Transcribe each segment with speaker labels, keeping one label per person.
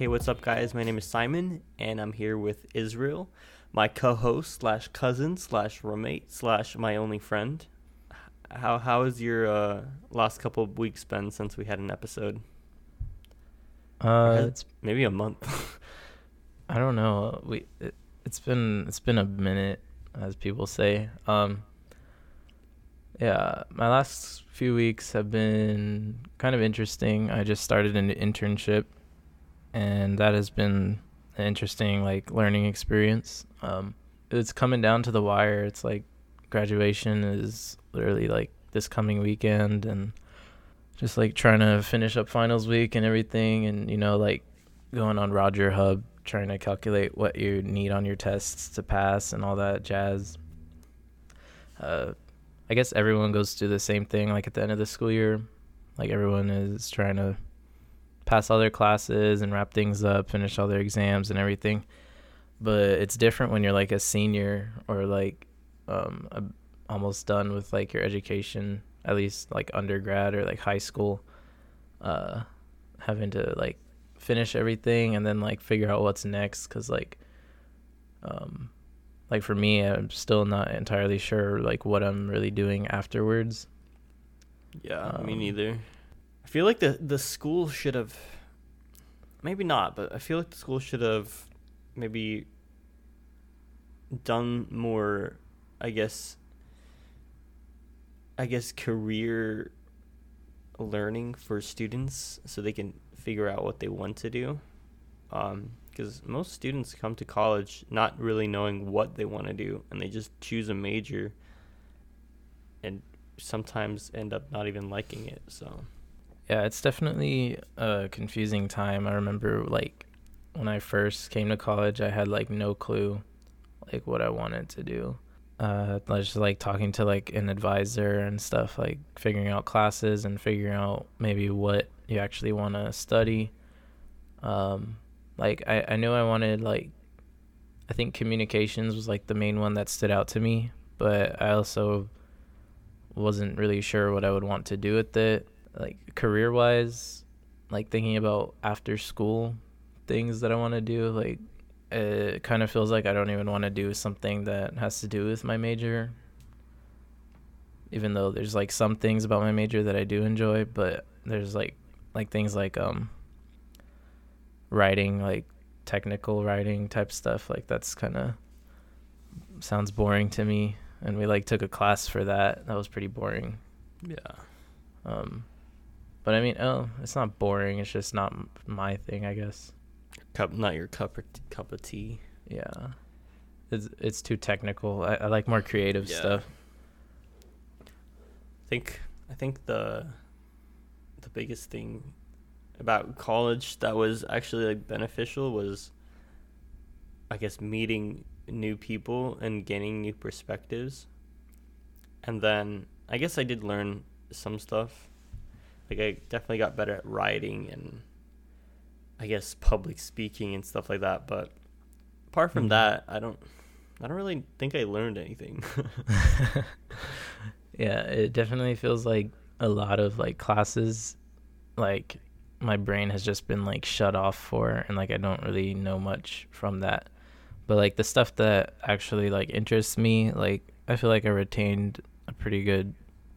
Speaker 1: Hey, what's up, guys? My name is Simon, and I'm here with Israel, my co-host slash cousin slash roommate slash my only friend. How how has your uh, last couple of weeks been since we had an episode?
Speaker 2: Uh,
Speaker 1: it's maybe a month.
Speaker 2: I don't know. We it, it's been it's been a minute, as people say. Um, yeah, my last few weeks have been kind of interesting. I just started an internship, and that has been an interesting like learning experience. Um, it's coming down to the wire. It's like graduation is literally like this coming weekend, and just like trying to finish up finals week and everything, and you know like going on RogerHub trying to calculate what you need on your tests to pass and all that jazz. Uh, I guess everyone goes through the same thing like at the end of the school year. Like everyone is trying to pass all their classes and wrap things up, finish all their exams and everything. But it's different when you're like a senior or like um, a, almost done with like your education, at least like undergrad or like high school. Uh, having to like finish everything and then like figure out what's next because like um like for me i'm still not entirely sure like what i'm really doing afterwards
Speaker 1: yeah um, me neither feel like the the school should have maybe not but i feel like the school should have maybe done more i guess i guess career learning for students so they can figure out what they want to do. Because um, most students come to college not really knowing what they want to do and they just choose a major and sometimes end up not even liking it so
Speaker 2: yeah it's definitely a confusing time i remember like when i first came to college i had like no clue like what i wanted to do uh just like talking to like an advisor and stuff like figuring out classes and figuring out maybe what you actually want to study. Um, like I, I knew I wanted like I think communications was like the main one that stood out to me, but I also wasn't really sure what I would want to do with it. Like career wise, like thinking about after school things that I want to do, like it kind of feels like I don't even want to do something that has to do with my major. Even though there's like some things about my major that I do enjoy, but there's like like things like um writing like technical writing type stuff like that's kind of sounds boring to me. And we like took a class for that. That was pretty boring.
Speaker 1: Yeah.
Speaker 2: Um but i mean oh it's not boring it's just not my thing i guess
Speaker 1: cup not your cup of t- cup of tea
Speaker 2: yeah it's it's too technical i, I like more creative yeah. stuff
Speaker 1: i think i think the the biggest thing about college that was actually like beneficial was I guess meeting new people and gaining new perspectives. And then I guess I did learn some stuff. Like I definitely got better at writing and I guess public speaking and stuff like that, but apart from mm-hmm. that, I don't I don't really think I learned anything.
Speaker 2: yeah, it definitely feels like a lot of like classes like my brain has just been like shut off for and like I don't really know much from that. But like the stuff that actually like interests me, like I feel like I retained a pretty good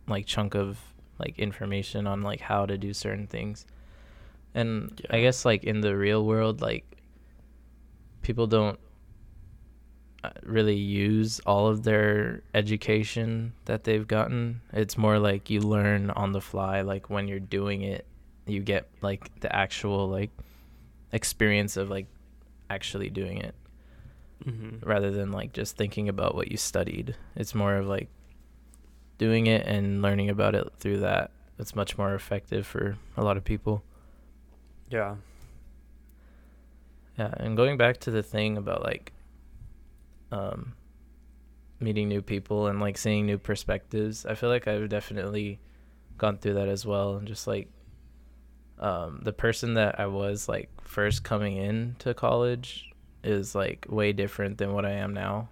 Speaker 2: like chunk of like information on like how to do certain things. And yeah. I guess like in the real world like people don't uh, really use all of their education that they've gotten. It's more like you learn on the fly, like when you're doing it, you get like the actual like experience of like actually doing it, mm-hmm. rather than like just thinking about what you studied. It's more of like doing it and learning about it through that. It's much more effective for a lot of people.
Speaker 1: Yeah.
Speaker 2: Yeah, and going back to the thing about like um, meeting new people and like seeing new perspectives. I feel like I've definitely gone through that as well, and just like um, the person that I was like first coming into college is like way different than what I am now.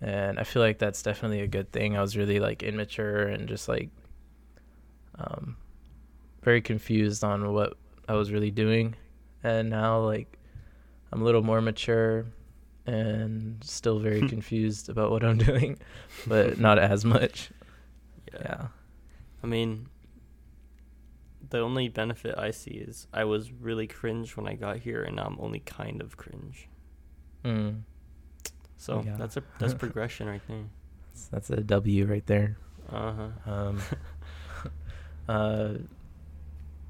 Speaker 2: And I feel like that's definitely a good thing. I was really like immature and just like um, very confused on what I was really doing. and now like I'm a little more mature and still very confused about what I'm doing, but not as much.
Speaker 1: Yeah.
Speaker 2: Yeah.
Speaker 1: I mean, the only benefit I see is I was really cringe when I got here, and now I'm only kind of cringe.
Speaker 2: Mm.
Speaker 1: So
Speaker 2: Yeah.
Speaker 1: that's a that's progression right there.
Speaker 2: That's, that's a W right there.
Speaker 1: Uh huh.
Speaker 2: Um, uh,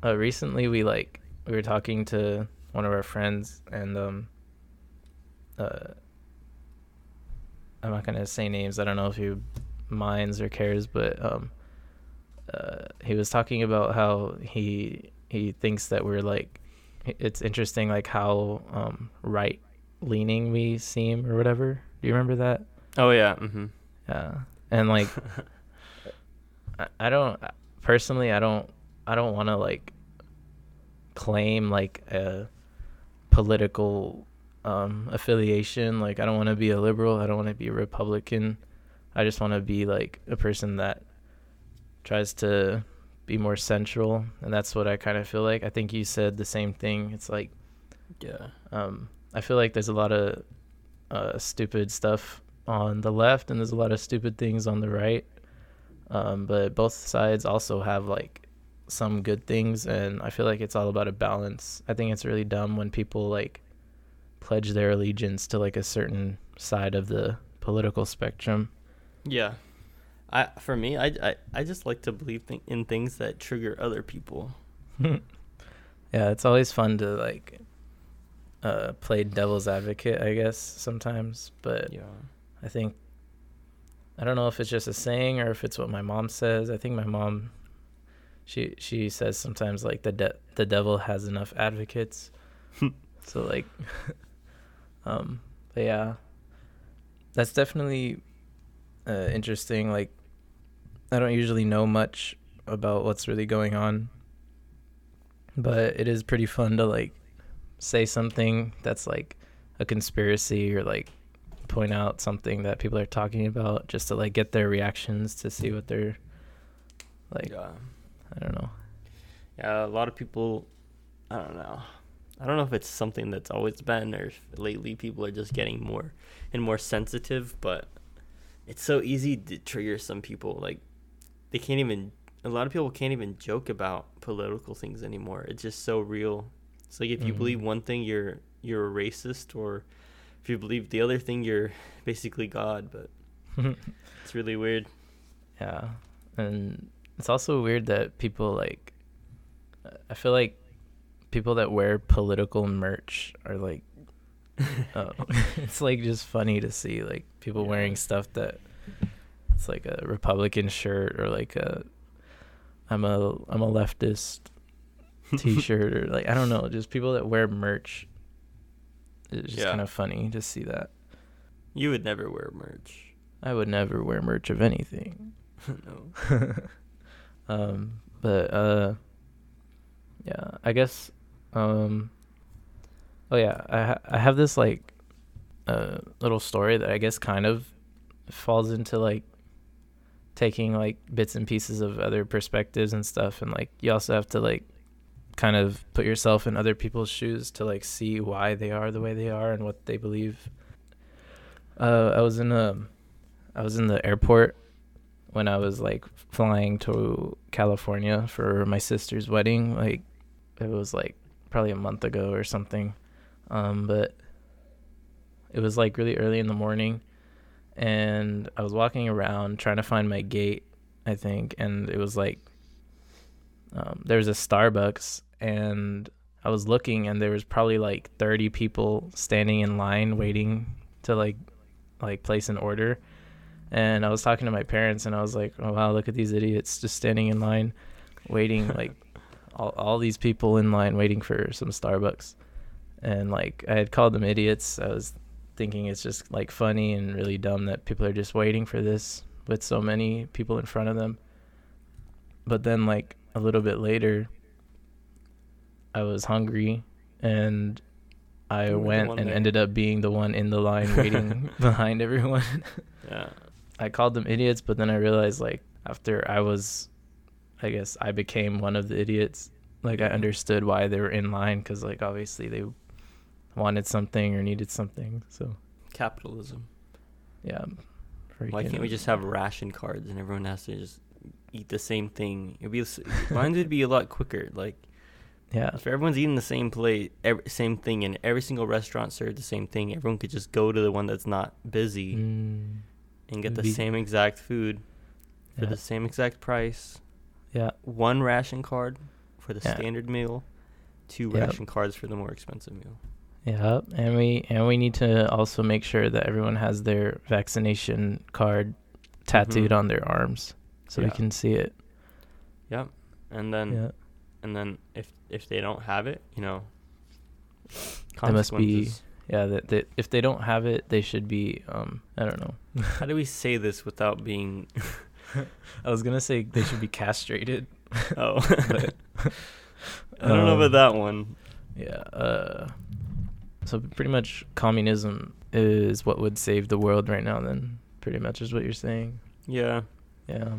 Speaker 2: uh, recently we like we were talking to one of our friends and um, uh, I'm not gonna say names. I don't know if he minds or cares, but um, uh, he was talking about how he he thinks that we're like it's interesting like how um right leaning we seem or whatever. Do you remember that?
Speaker 1: Oh yeah. Mm-hmm.
Speaker 2: Yeah, and like I, I don't personally I don't I don't want to like claim like a political um affiliation like I don't want to be a liberal I don't want to be a republican I just want to be like a person that tries to be more central and that's what I kind of feel like I think you said the same thing it's like
Speaker 1: yeah.
Speaker 2: um, I feel like there's a lot of uh, stupid stuff on the left, and there's a lot of stupid things on the right. Um, but both sides also have like some good things, and I feel like it's all about a balance. I think it's really dumb when people like pledge their allegiance to like a certain side of the political spectrum.
Speaker 1: Yeah. I for me, I, I, I just like to believe th- in things that trigger other people.
Speaker 2: yeah, it's always fun to like uh, play devil's advocate, I guess sometimes, but
Speaker 1: Yeah.
Speaker 2: I think I don't know if it's just a saying or if it's what my mom says. I think my mom she she says sometimes like the de- the devil has enough advocates. so like um but yeah. That's definitely uh, interesting like I don't usually know much about what's really going on. But it is pretty fun to like say something that's like a conspiracy or like point out something that people are talking about just to like get their reactions to see what they're like
Speaker 1: yeah.
Speaker 2: I don't know.
Speaker 1: Yeah, a lot of people. I don't know. I don't know if it's something that's always been, or if lately people are just getting more and more sensitive. But it's so easy to trigger some people. Like they can't even. A lot of people can't even joke about political things anymore. It's just so real. It's like if you
Speaker 2: Mhm.
Speaker 1: believe one thing, you're you're a racist, or if you believe the other thing, you're basically God. But it's really weird.
Speaker 2: yeah. And it's also weird that people like I feel like people that wear political merch are like uh, it's like just funny to see like people
Speaker 1: Yeah.
Speaker 2: wearing stuff that it's like a Republican shirt or like a I'm a I'm a leftist t-shirt or like I don't know, just people that wear merch. It's just
Speaker 1: Yeah.
Speaker 2: kind of funny to see that.
Speaker 1: You would never wear merch.
Speaker 2: I would never wear merch of anything.
Speaker 1: no.
Speaker 2: um, but uh, yeah, I guess. Um, oh yeah, I ha- I have this like uh little story that I guess kind of falls into like taking like bits and pieces of other perspectives and stuff, and like you also have to like kind of put yourself in other people's shoes to like see why they are the way they are and what they believe. Uh, I was in a, I was in the airport when I was like flying to California for my sister's wedding. Like it was like probably a month ago or something. Um, but it was like really early in the morning and I was walking around trying to find my gate, I think, and it was like um, there was a Starbucks and I was looking and there was probably like 30 people standing in line waiting to like like place an order and I was talking to my parents and I was like, "Oh wow, look at these idiots just standing in line waiting like all all these people in line waiting for some Starbucks." And like I had called them idiots. I was thinking it's just like funny and really dumb that people are just waiting for this with so many people in front of them. But then like a little bit later I was hungry and I
Speaker 1: You were the
Speaker 2: went and
Speaker 1: there.
Speaker 2: ended up being the one in the line waiting behind everyone.
Speaker 1: Yeah.
Speaker 2: I called them idiots, but then I realized like after I was, I guess I became one of the idiots. Like I understood why they were in line because like obviously they wanted something or needed something. So
Speaker 1: Capitalism.
Speaker 2: yeah.
Speaker 1: Why can't we just have ration cards and everyone has to just eat the same thing? It'd be s- mine would be a lot quicker. Like
Speaker 2: Yeah.
Speaker 1: if everyone's eating the same plate, every, same thing, and every single restaurant served the same thing, everyone could just go to the one that's not busy
Speaker 2: Mm,
Speaker 1: and get the
Speaker 2: be-
Speaker 1: same exact food for
Speaker 2: yeah.
Speaker 1: the same exact price.
Speaker 2: Yeah.
Speaker 1: One ration card for the
Speaker 2: Yeah.
Speaker 1: standard meal, two
Speaker 2: Yep.
Speaker 1: ration cards for the more expensive meal.
Speaker 2: Yeah, and we and we need to also make sure that everyone has their vaccination card tattooed
Speaker 1: Mhm.
Speaker 2: on their arms so we can see it.
Speaker 1: Yep. And then
Speaker 2: yeah.
Speaker 1: and then if if they don't have it, you know,
Speaker 2: They must be yeah, that, that if they don't have it, they should be um I don't know.
Speaker 1: How do we say this without being?
Speaker 2: I was going to say they should be castrated.
Speaker 1: Oh,
Speaker 2: But-
Speaker 1: I don't know
Speaker 2: Um,
Speaker 1: about that one.
Speaker 2: Yeah. Uh so pretty much communism is what would save the world right now then. Pretty much is what you're saying.
Speaker 1: Yeah,
Speaker 2: Yeah.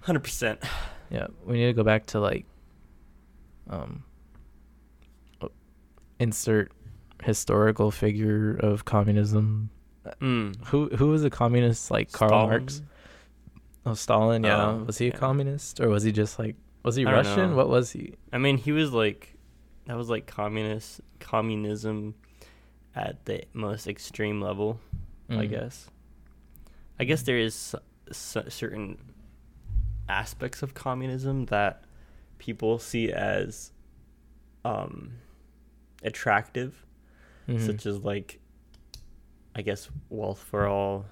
Speaker 1: hundred percent.
Speaker 2: Yeah, we need to go back to like um uh, insert historical figure of communism.
Speaker 1: Mm.
Speaker 2: Who who was a communist like Karl Marx? Oh, Stalin, yeah.
Speaker 1: Oh,
Speaker 2: was he a
Speaker 1: yeah.
Speaker 2: communist or was he just like was he
Speaker 1: I
Speaker 2: Russian? What was he?
Speaker 1: I mean, he was like, that was like communist communism at the most extreme level. I
Speaker 2: Mm.
Speaker 1: guess. I guess there is s- s- certain aspects of communism that people see as um, attractive,
Speaker 2: Mhm.
Speaker 1: such as like, I guess wealth for all,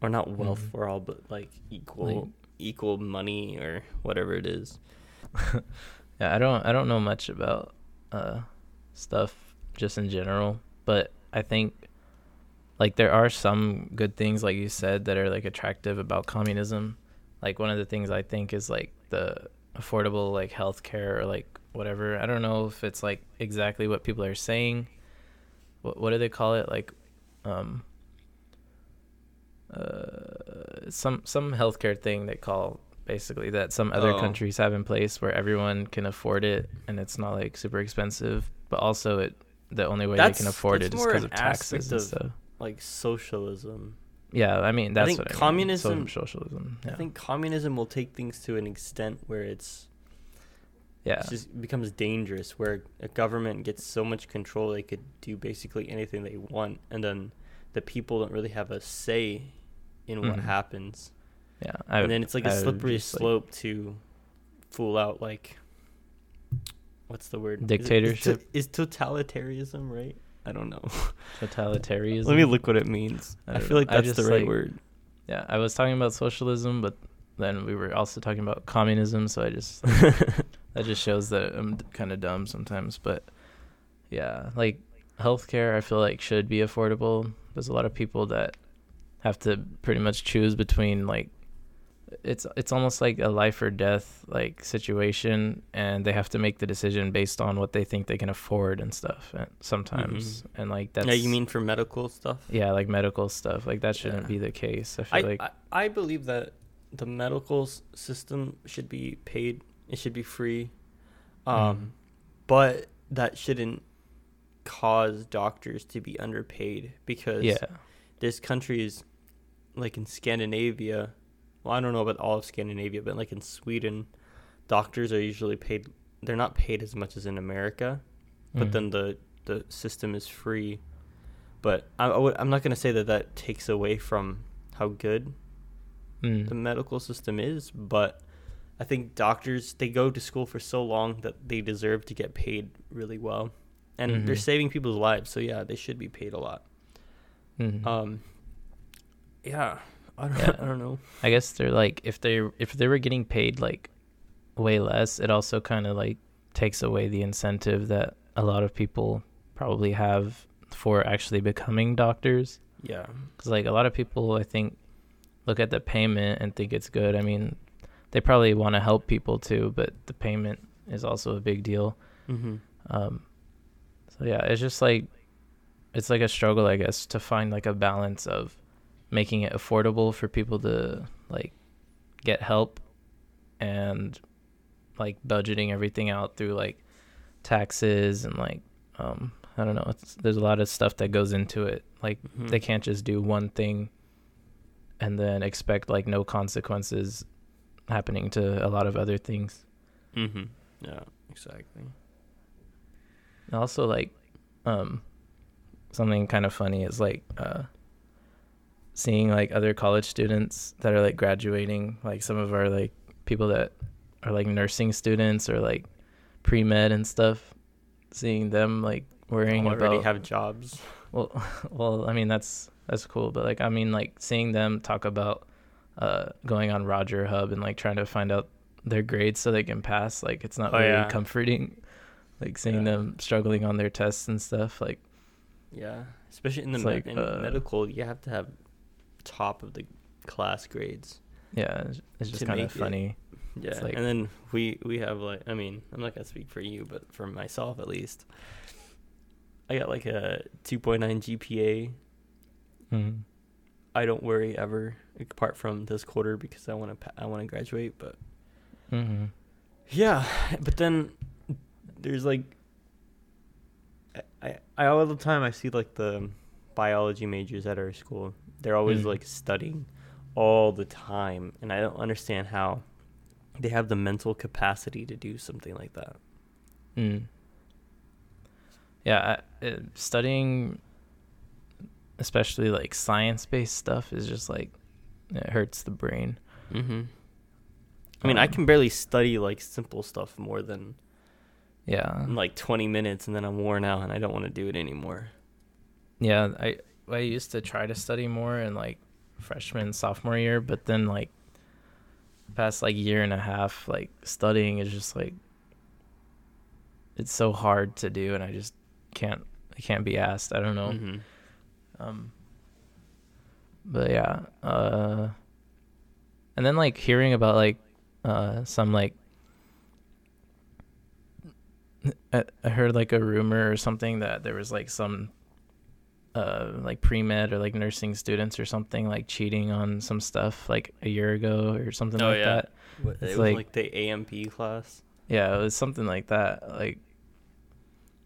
Speaker 1: or not wealth
Speaker 2: Mhm.
Speaker 1: for all, but like equal
Speaker 2: Like-
Speaker 1: equal money or whatever it is.
Speaker 2: Yeah, I don't I don't know much about uh stuff just in general, but I think like there are some good things like you said that are like attractive about communism. Like one of the things I think is like the affordable like healthcare or like whatever. I don't know if it's like exactly what people are saying. What what do they call it? Like um uh some some healthcare thing they call basically that some other
Speaker 1: Oh.
Speaker 2: countries have in place where everyone can afford it and it's not like super expensive but also it the only way
Speaker 1: That's-
Speaker 2: they can afford it is because of taxes
Speaker 1: aspect
Speaker 2: and stuff
Speaker 1: Like socialism.
Speaker 2: Yeah i mean that's
Speaker 1: think
Speaker 2: what I
Speaker 1: communism-
Speaker 2: So- socialism yeah.
Speaker 1: I think communism will take things to an extent where it's
Speaker 2: yeah.
Speaker 1: it just becomes dangerous where a government gets so much control they could do basically anything they want and then the people don't really have a say in what
Speaker 2: Mhm.
Speaker 1: happens.
Speaker 2: Yeah I,
Speaker 1: and then it's like a
Speaker 2: I
Speaker 1: slippery
Speaker 2: just, like-
Speaker 1: slope to fool out like what's the word? Is it- is to- is, totalitarianism right i don't know.
Speaker 2: Totalitarianism?
Speaker 1: Let me look what it means.
Speaker 2: I
Speaker 1: i, feel like that's the right
Speaker 2: like-
Speaker 1: word.
Speaker 2: yeah i was talking about socialism but then we were also talking about communism so i just that just shows that i'm kind of dumb sometimes but yeah like healthcare i feel like should be affordable. There's a lot of people that have to pretty much choose between like it's it's almost like a life or death like situation and they have to make the decision based on what they think they can afford and stuff and sometimes and like that's
Speaker 1: yeah you mean for medical stuff
Speaker 2: yeah like medical stuff like that shouldn't
Speaker 1: Yeah.
Speaker 2: be the case i feel
Speaker 1: I,
Speaker 2: like
Speaker 1: I I believe that the medical s- system should be paid. It should be free, um,
Speaker 2: Mhm.
Speaker 1: but that shouldn't cause doctors to be underpaid because
Speaker 2: yeah
Speaker 1: country is like in Scandinavia. Well, I don't know about all of Scandinavia, but like in Sweden, doctors are usually paid. They're not paid as much as in America, but
Speaker 2: Mhm.
Speaker 1: then the the system is free. But I, I would, I'm not going to say that that takes away from how good
Speaker 2: Mm.
Speaker 1: the medical system is, but I think doctors they go to school for so long that they deserve to get paid really well, and they're
Speaker 2: Mhm.
Speaker 1: saving people's lives. So yeah, they should be paid a lot.
Speaker 2: Mhm.
Speaker 1: Um, yeah, I don't,
Speaker 2: Yeah.
Speaker 1: I don't know.
Speaker 2: I guess they're like if they if they were getting paid like way less, it also kind of like takes away the incentive that a lot of people probably have for actually becoming doctors.
Speaker 1: Yeah,
Speaker 2: Because like a lot of people, I think, look at the payment and think it's good. I mean, they probably want to help people too, but the payment is also a big deal.
Speaker 1: mm-hmm.
Speaker 2: Um, so yeah, it's just like it's like a struggle, I guess, to find like a balance of making it affordable for people to like get help and like budgeting everything out through like taxes and like um I don't know. It's, there's a lot of stuff that goes into it. Like
Speaker 1: Mhm.
Speaker 2: they can't just do one thing and then expect like no consequences happening to a lot of other things.
Speaker 1: Mm-hmm. Yeah, exactly.
Speaker 2: Also like um something kind of funny is like uh seeing like other college students that are like graduating like some of our like people that are like nursing students or like pre-med and stuff seeing them like worrying
Speaker 1: already
Speaker 2: about
Speaker 1: have jobs.
Speaker 2: well well i mean that's that's cool but like i mean like seeing them talk about uh going on RogerHub and like trying to find out their grades so they can pass like it's not
Speaker 1: Oh,
Speaker 2: very
Speaker 1: yeah.
Speaker 2: comforting like seeing
Speaker 1: Yeah.
Speaker 2: them struggling on their tests and stuff like
Speaker 1: Yeah, especially in the med-
Speaker 2: like,
Speaker 1: in
Speaker 2: uh,
Speaker 1: medical, you have to have top of the class grades.
Speaker 2: yeah it's, it's just kind of
Speaker 1: it-
Speaker 2: funny
Speaker 1: Yeah,
Speaker 2: like-
Speaker 1: and then we we have like I mean I'm not gonna speak for you, but for myself at least, I got like a 2.9 GPA.
Speaker 2: Mhm.
Speaker 1: I don't worry ever, apart from this quarter because I want to I want to graduate. But
Speaker 2: Mhm.
Speaker 1: yeah, but then there's like I I all the time I see like the biology majors at our school. They're always
Speaker 2: Mm.
Speaker 1: like studying all the time, and I don't understand how they have the mental capacity to do something like that.
Speaker 2: Mm. Yeah, I, uh, studying, especially like science-based stuff, is just like it hurts the brain.
Speaker 1: Mm-hmm. I mean, I
Speaker 2: Um,
Speaker 1: can barely study like simple stuff more than
Speaker 2: Yeah,
Speaker 1: like 20 minutes, and then I'm worn out, and I don't want to do it anymore.
Speaker 2: yeah. I I used to try to study more in like freshman sophomore year, but then like past like year and a half, like studying is just like it's so hard to do, and I just can't I can't be asked. I don't know.
Speaker 1: Mhm.
Speaker 2: Um, but yeah, uh, and then like hearing about like uh some like I heard like a rumor or something that there was like some uh like pre-med or like nursing students or something like cheating on some stuff like a year ago or something
Speaker 1: Oh,
Speaker 2: like
Speaker 1: yeah.
Speaker 2: that.
Speaker 1: What- It was
Speaker 2: like-
Speaker 1: like the A&P class.
Speaker 2: Yeah, it was something like that. Like,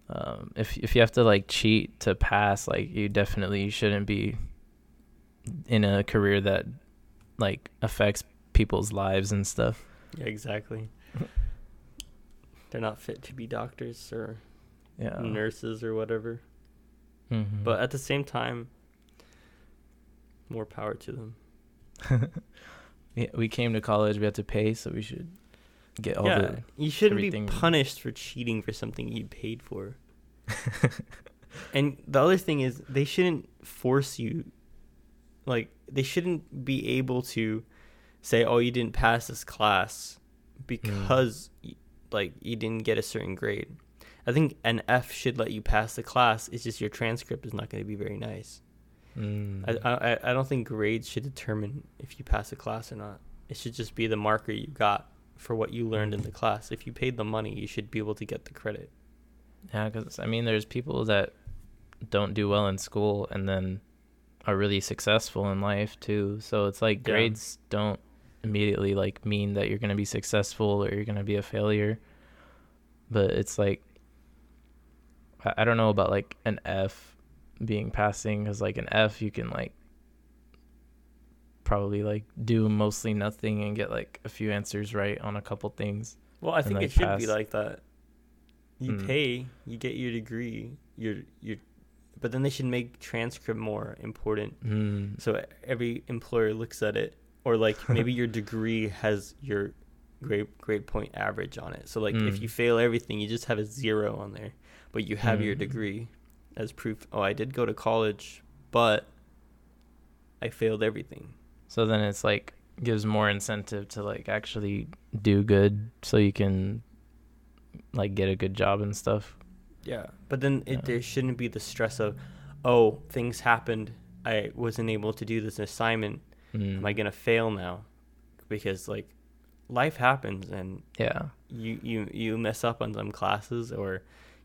Speaker 2: um, if if you have to like cheat to pass, like you definitely shouldn't be in a career that like affects people's lives and stuff.
Speaker 1: Yeah, exactly. They're not fit to be doctors or
Speaker 2: Yeah.
Speaker 1: nurses or whatever.
Speaker 2: Mhm.
Speaker 1: But at the same time, more power to them.
Speaker 2: yeah, we came to college, we had to pay, so we should get all
Speaker 1: yeah, you shouldn't
Speaker 2: everything-
Speaker 1: be punished for cheating for something you paid for. and the other thing is, they shouldn't force you. Like, they shouldn't be able to say, "Oh, you didn't pass this class because, y like, you didn't get a certain grade." I think an F should let you pass the class. It's just your transcript is not going to be very nice.
Speaker 2: Mm.
Speaker 1: I, I I don't think grades should determine if you pass a class or not. It should just be the marker you got for what you learned in the class. If you paid the money, you should be able to get the credit.
Speaker 2: Yeah, because I mean, there's people that don't do well in school and then are really successful in life too. So it's like
Speaker 1: Yeah.
Speaker 2: grades don't immediately like mean that you're gonna be successful or you're gonna be a failure. But it's like I, don't know about like an F being passing because like an F you can like probably like do mostly nothing and get like a few answers right on a couple things.
Speaker 1: Well, I think it should be like that. You
Speaker 2: Mm.
Speaker 1: pay, you get your degree, your your, but then they should make transcript more important.
Speaker 2: Mm.
Speaker 1: So every employer looks at it, or like maybe your degree has your grade grade point average on it. So like if
Speaker 2: Mm.
Speaker 1: you fail everything, you just have a zero on there, but you have your
Speaker 2: Mm.
Speaker 1: degree as proof. Oh, I did go to college, but I failed everything.
Speaker 2: So then it's like gives more incentive to like actually do good so you can like get a good job and stuff.
Speaker 1: Yeah, but then it,
Speaker 2: Yeah.
Speaker 1: there shouldn't be the stress of, oh, things happened. I wasn't able to do this assignment.
Speaker 2: Mm.
Speaker 1: Am I gonna fail now? Because like, life happens, and
Speaker 2: yeah.
Speaker 1: you you you mess up on some classes, or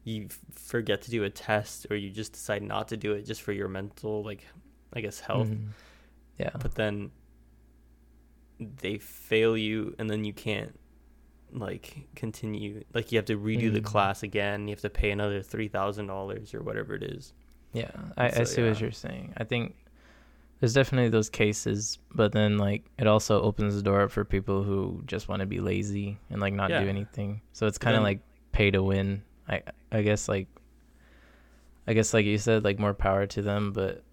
Speaker 1: you forget to do a test, or you just decide not to do it just for your mental like, I guess health.
Speaker 2: Mm. Yeah.
Speaker 1: But then they fail you, and then you can't like continue like you have to redo the
Speaker 2: Mm.
Speaker 1: class again you have to pay another $3000 or whatever it is
Speaker 2: Yeah, I, I
Speaker 1: So,
Speaker 2: see what you're saying. I think there's definitely those cases, but then like it also opens the door up for people who just want to be lazy and like not
Speaker 1: Yeah.
Speaker 2: do anything. So it's kind of like pay to win. I I guess like I guess like you said like more power to them, but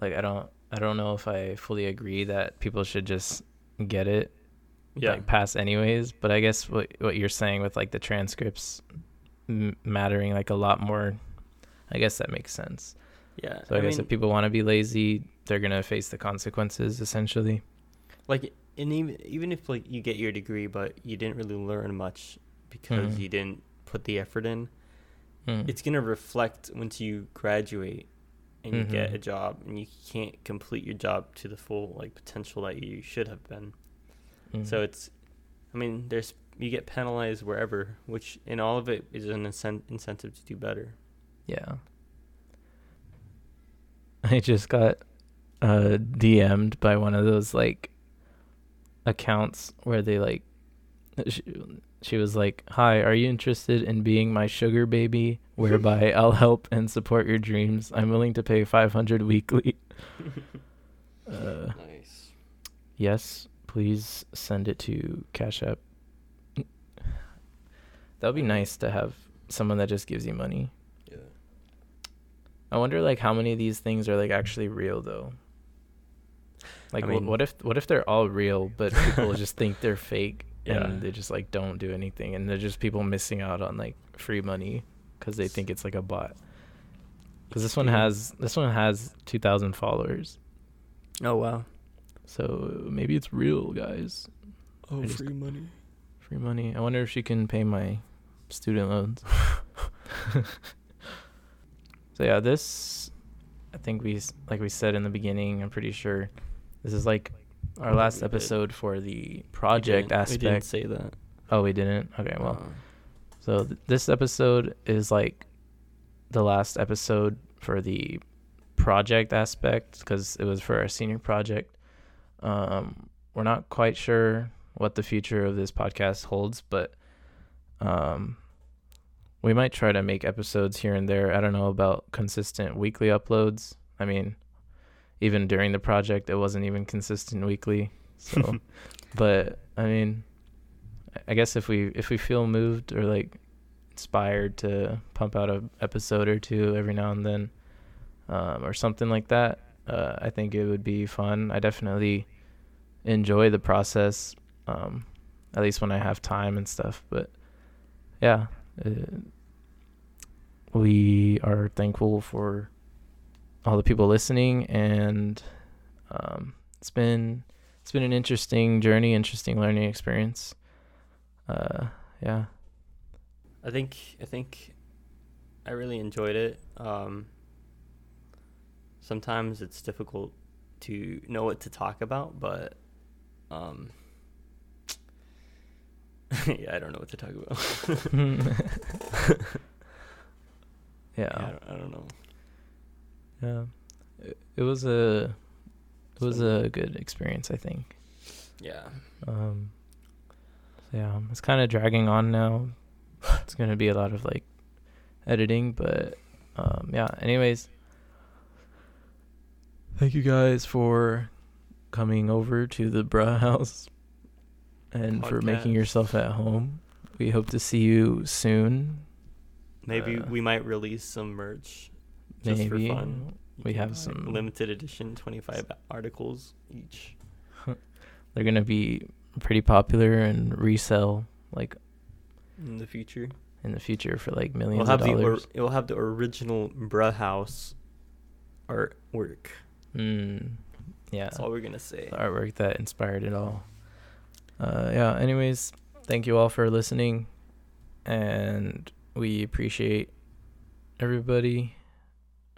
Speaker 2: like I don't I don't know if I fully agree that people should just get it
Speaker 1: yeah
Speaker 2: like pass anyways. But I guess what what you're saying with like the transcripts m- mattering like a lot more, I guess that makes sense.
Speaker 1: yeah
Speaker 2: So I, guess
Speaker 1: mean,
Speaker 2: if people want to be lazy, they're gonna face the consequences essentially.
Speaker 1: like and even even if like you get your degree but you didn't really learn much because
Speaker 2: Mhm.
Speaker 1: you didn't put the effort in
Speaker 2: Mm.
Speaker 1: it's going to reflect once you graduate and you get
Speaker 2: Mhm.
Speaker 1: a job and you can't complete your job to the full like potential that you should have been
Speaker 2: Mm.
Speaker 1: so it's i mean there's you get penalized wherever which in all of it is an incen- incentive to do better
Speaker 2: yeah. I just got uh DM'd by one of those like accounts where they like she, she was like, "Hi, are you interested in being my sugar baby whereby I'll help and support your dreams? I'm willing to pay 500 weekly." Uh
Speaker 1: nice
Speaker 2: Yes, please send it to Cash App. That would be nice to have someone that just gives you money.
Speaker 1: yeah
Speaker 2: I wonder like how many of these things are like actually real though. Like
Speaker 1: I mean-
Speaker 2: what if what if they're all real but people just think they're fake
Speaker 1: Yeah.
Speaker 2: and they just like don't do anything and they're just people missing out on like free money cuz they think it's like a bot. Cuz this one has this one has 2000 followers.
Speaker 1: oh wow
Speaker 2: So maybe it's real, guys.
Speaker 1: oh
Speaker 2: just-
Speaker 1: free money
Speaker 2: Free money. I wonder if she can pay my student loans. so yeah, this I think we like we said in the beginning. I'm pretty sure this is like our last
Speaker 1: we did.
Speaker 2: episode for the project
Speaker 1: didn't- we didn't say that
Speaker 2: Oh, we didn't. Okay, well,
Speaker 1: Uh,
Speaker 2: so th- this episode is like the last episode for the project aspect because it was for our senior project. Um, we're not quite sure what the future of this podcast holds, but um, we might try to make episodes here and there. I don't know about consistent weekly uploads. I mean, even during the project, it wasn't even consistent weekly. So, but I mean, I- guess if we if we feel moved or like inspired to pump out a episode or two every now and then, um, or something like that, uh, I think it would be fun. I definitely enjoy the process, um, at least when I have time and stuff. But yeah, uh, we are thankful for all the people listening, and um, it's been it's been an interesting journey, interesting learning experience. Uh, yeah.
Speaker 1: I think I think I really enjoyed it. Um, sometimes it's difficult to know what to talk about, but um, yeah, I don't know what to talk about.
Speaker 2: yeah.
Speaker 1: I, don't, I don't know.
Speaker 2: Yeah. It, it was a it was a good experience, I think.
Speaker 1: Yeah,
Speaker 2: Um so yeah, it's kind of dragging on now. It's going to be a lot of like editing, but um yeah, anyways. Thank you guys for coming over to the Bruh House and for making yourself at home. We hope to see you soon.
Speaker 1: maybe
Speaker 2: Uh,
Speaker 1: we might release some merch just
Speaker 2: Maybe
Speaker 1: for fun. You
Speaker 2: we have some-
Speaker 1: limited edition, twenty five articles each.
Speaker 2: they're going to be pretty popular and resell like
Speaker 1: in the future.
Speaker 2: in the future for like 1000000s
Speaker 1: We'll have
Speaker 2: of
Speaker 1: the or, it will have the original Bruh House artwork.
Speaker 2: mm, yeah.
Speaker 1: That's all we're gonna say.
Speaker 2: the artwork that inspired it all. Uh, yeah. Anyways, thank you all for listening, and we appreciate everybody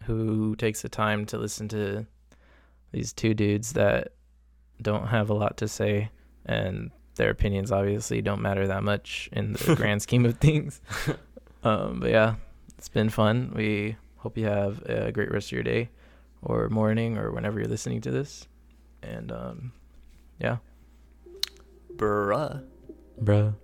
Speaker 2: who takes the time to listen to these two dudes that don't have a lot to say, and their opinions obviously don't matter that much in the grand scheme of things. Um, but yeah, it's been fun. We hope you have a great rest of your day or morning or whenever you're listening to this. And um, yeah,
Speaker 1: Bruh.
Speaker 2: bruh.
Speaker 3: you